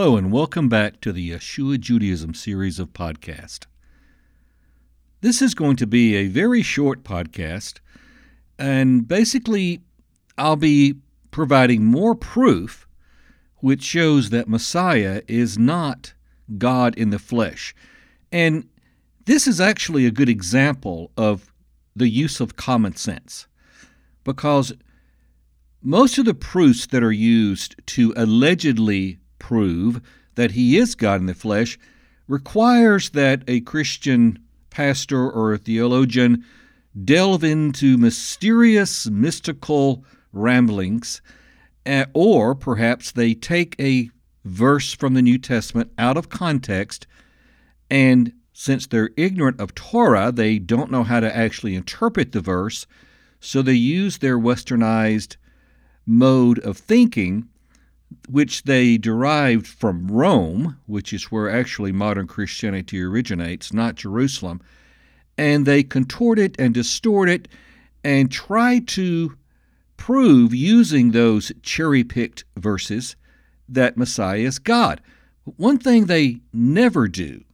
Hello, and welcome back to the Yeshua Judaism series of podcast. This is going to be a very short podcast, and basically, I'll be providing more proof which shows that Messiah is not God in the flesh. And this is actually a good example of the use of common sense because most of the proofs that are used to allegedly prove that he is God in the flesh requires that a Christian pastor or a theologian delve into mysterious, mystical ramblings, eh, or perhaps they take a verse from the New Testament out of context, and since they're ignorant of Torah, they don't know how to actually interpret the verse, so they use their westernized mode of thinking which they derived from Rome, which is where actually modern Christianity originates, not Jerusalem, and they contort it and distort it and try to prove using those cherry picked verses that Messiah is God. One thing they never do,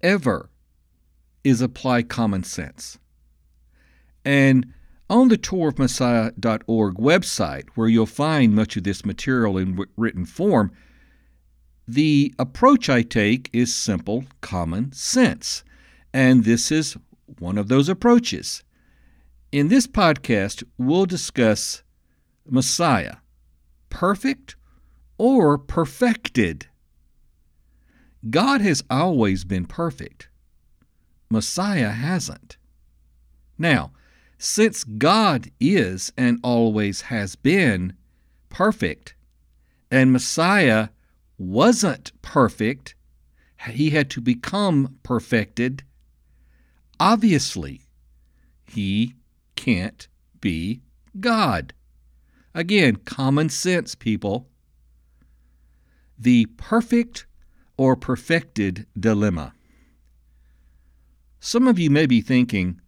ever, is apply common sense. And on the torahofmessiah.org website, where you'll find much of this material in written form, the approach I take is simple common sense. And this is one of those approaches. In this podcast, we'll discuss Messiah, perfect or perfected. God has always been perfect. Messiah hasn't. Now, since God is and always has been perfect, and Messiah wasn't perfect, he had to become perfected, obviously, he can't be God. Again, common sense, people. The perfect or perfected dilemma. Some of you may be thinking,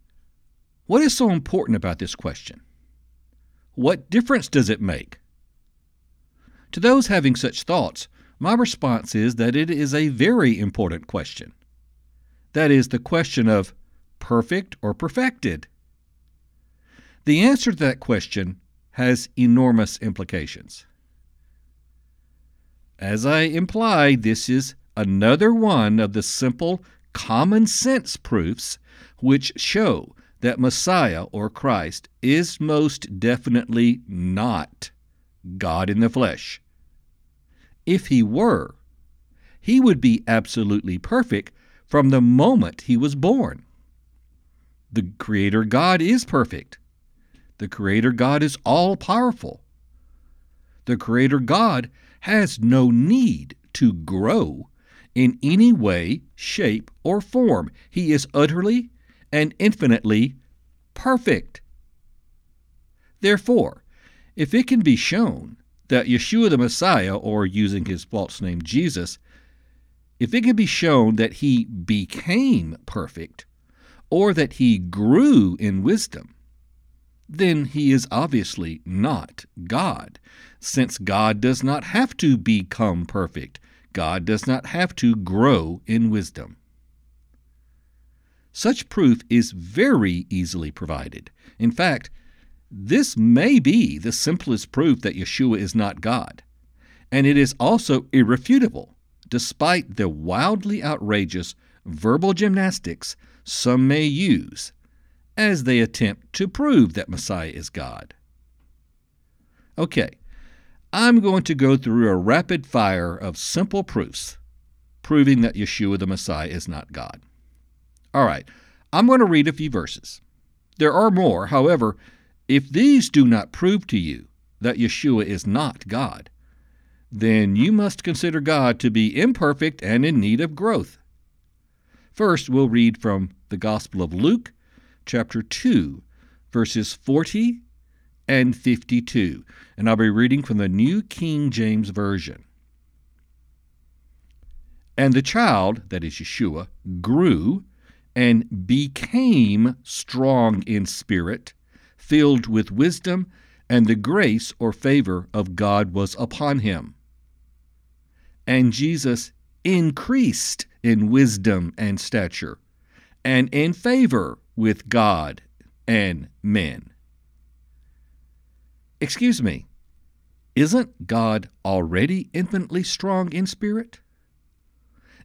what is so important about this question? What difference does it make? To those having such thoughts, my response is that it is a very important question. That is the question of perfect or perfected. The answer to that question has enormous implications. As I implied, this is another one of the simple common sense proofs which show that Messiah or Christ is most definitely not God in the flesh. If he were, he would be absolutely perfect from the moment he was born. The Creator God is perfect. The Creator God is all powerful. The Creator God has no need to grow in any way, shape, or form. He is utterly and infinitely perfect. Therefore, if it can be shown that Yeshua the Messiah, or using his false name Jesus, if it can be shown that he became perfect, or that he grew in wisdom, then he is obviously not God, since God does not have to become perfect. God does not have to grow in wisdom. Such proof is very easily provided. In fact, this may be the simplest proof that Yeshua is not God, and it is also irrefutable, despite the wildly outrageous verbal gymnastics some may use as they attempt to prove that Messiah is God. Okay, I'm going to go through a rapid fire of simple proofs proving that Yeshua the Messiah is not God. All right, I'm going to read a few verses. There are more, however, if these do not prove to you that Yeshua is not God, then you must consider God to be imperfect and in need of growth. First, we'll read from the Gospel of Luke, chapter 2, verses 40 and 52. And I'll be reading from the New King James Version. And the child, that is Yeshua, grew and became strong in spirit, filled with wisdom, and the grace or favor of God was upon him. and Jesus increased in wisdom and stature, and in favor with God and men. Excuse me, isn't God already infinitely strong in spirit?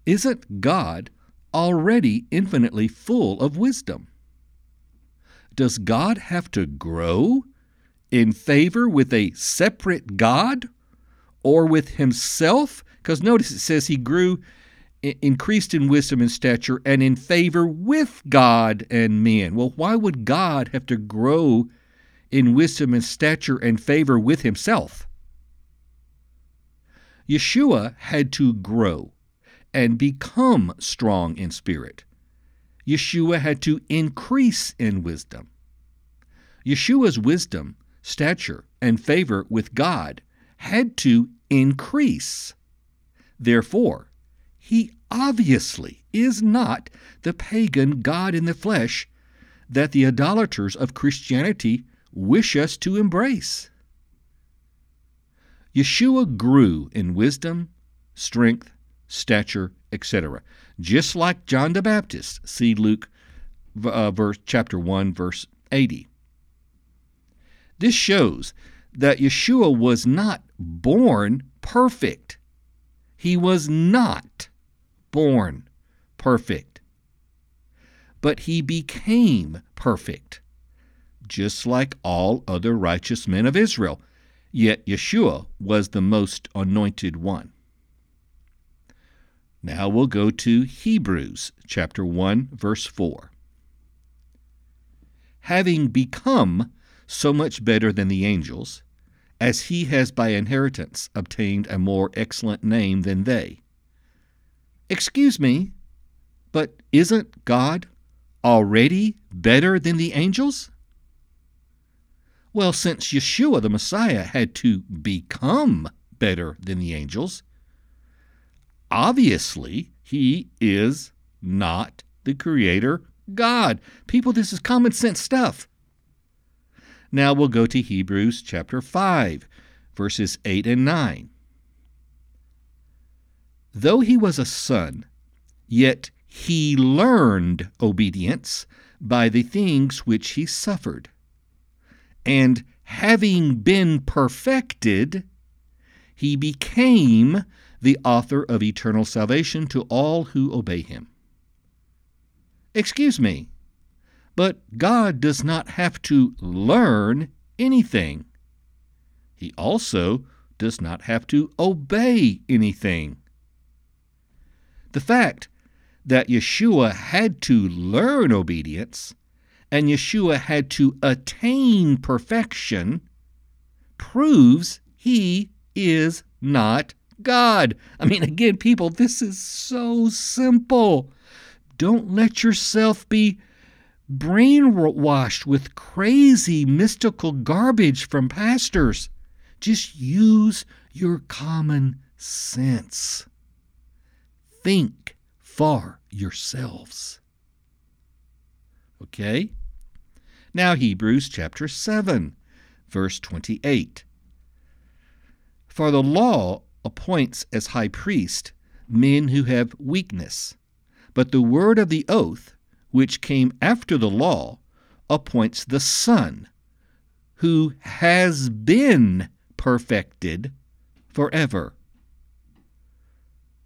Isn't God already infinitely full of wisdom? Does God have to grow in favor with a separate God or with himself? Because notice it says he grew, increased in wisdom and stature, and in favor with God and men. Well, why would God have to grow in wisdom and stature and favor with himself? Yeshua had to grow and become strong in spirit. Yeshua had to increase in wisdom. Yeshua's wisdom, stature, and favor with God had to increase. Therefore, he obviously is not the pagan God in the flesh that the idolaters of Christianity wish us to embrace. Yeshua grew in wisdom, strength, stature, etc., just like John the Baptist. See Luke uh, verse chapter 1 verse 80. This shows that Yeshua was not born perfect. He was not born perfect. But he became perfect, just like all other righteous men of Israel. Yet Yeshua was the most anointed one. Now we'll go to Hebrews chapter 1 verse 4. Having become so much better than the angels, as he has by inheritance obtained a more excellent name than they. Excuse me, but isn't God already better than the angels? Well, since Yeshua the Messiah had to become better than the angels, obviously he is not the creator God. People, this is common sense stuff. Now we'll go to Hebrews chapter 5, verses 8 and 9. Though he was a son, yet he learned obedience by the things which he suffered and having been perfected, he became the author of eternal salvation to all who obey him. Excuse me, but God does not have to learn anything. He also does not have to obey anything. The fact that Yeshua had to learn obedience and Yeshua had to attain perfection proves he is not God. I mean, again, people, this is so simple. Don't let yourself be brainwashed with crazy mystical garbage from pastors. Just use your common sense. Think for yourselves. Okay? Now, Hebrews chapter 7, verse 28. For the law appoints as high priest men who have weakness, but the word of the oath, which came after the law, appoints the Son, who has been perfected forever.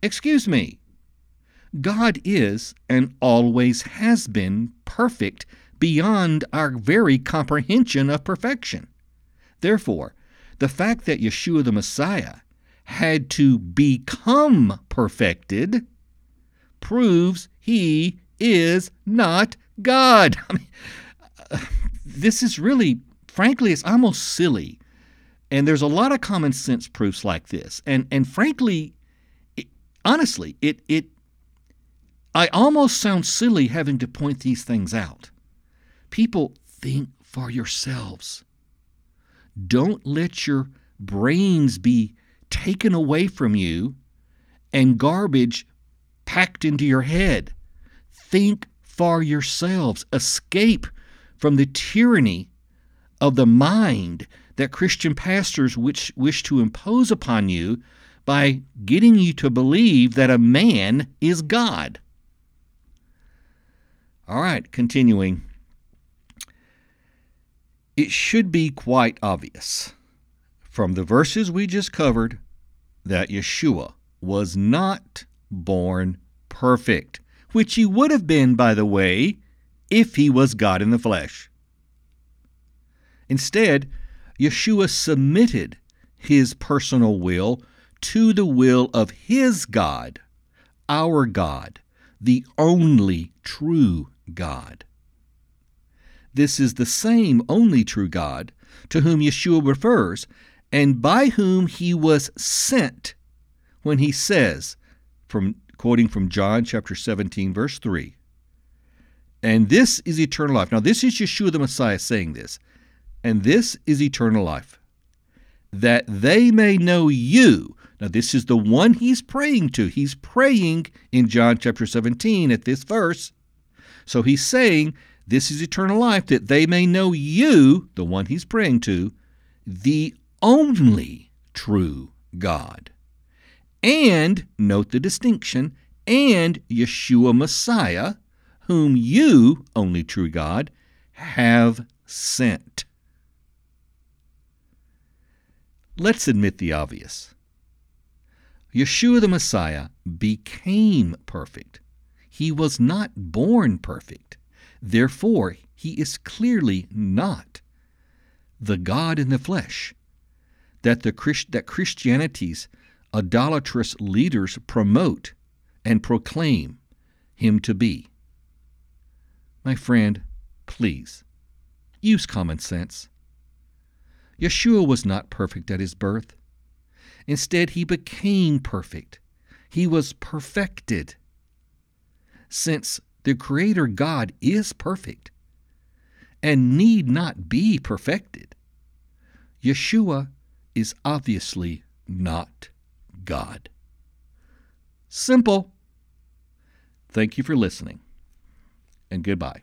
Excuse me, God is and always has been perfect beyond our very comprehension of perfection. Therefore, the fact that Yeshua the Messiah had to become perfected proves he is not God. I mean, uh, this is really, frankly, it's almost silly. And there's a lot of common sense proofs like this. And and frankly, it, honestly, it it I almost sound silly having to point these things out. People, think for yourselves. Don't let your brains be taken away from you and garbage packed into your head. Think for yourselves. Escape from the tyranny of the mind that Christian pastors wish, wish to impose upon you by getting you to believe that a man is God. All right, continuing. It should be quite obvious from the verses we just covered that Yeshua was not born perfect, which he would have been, by the way, if he was God in the flesh. Instead, Yeshua submitted his personal will to the will of his God, our God, the only true God. This is the same only true God to whom Yeshua refers and by whom he was sent when he says, from quoting from John chapter 17, verse 3, and this is eternal life. Now, this is Yeshua the Messiah saying this, and this is eternal life, that they may know you. Now, this is the one he's praying to. He's praying in John chapter 17 at this verse. So he's saying, This is eternal life, that they may know you, the one he's praying to, the only true God. And, note the distinction, and Yeshua Messiah, whom you, only true God, have sent. Let's admit the obvious. Yeshua the Messiah became perfect. He was not born perfect. Therefore, he is clearly not the God in the flesh that the Christ, that Christianity's idolatrous leaders promote and proclaim him to be. My friend, please use common sense. Yeshua was not perfect at his birth. Instead, he became perfect. He was perfected. Since the Creator God is perfect and need not be perfected, Yeshua is obviously not God. Simple. Thank you for listening, and goodbye.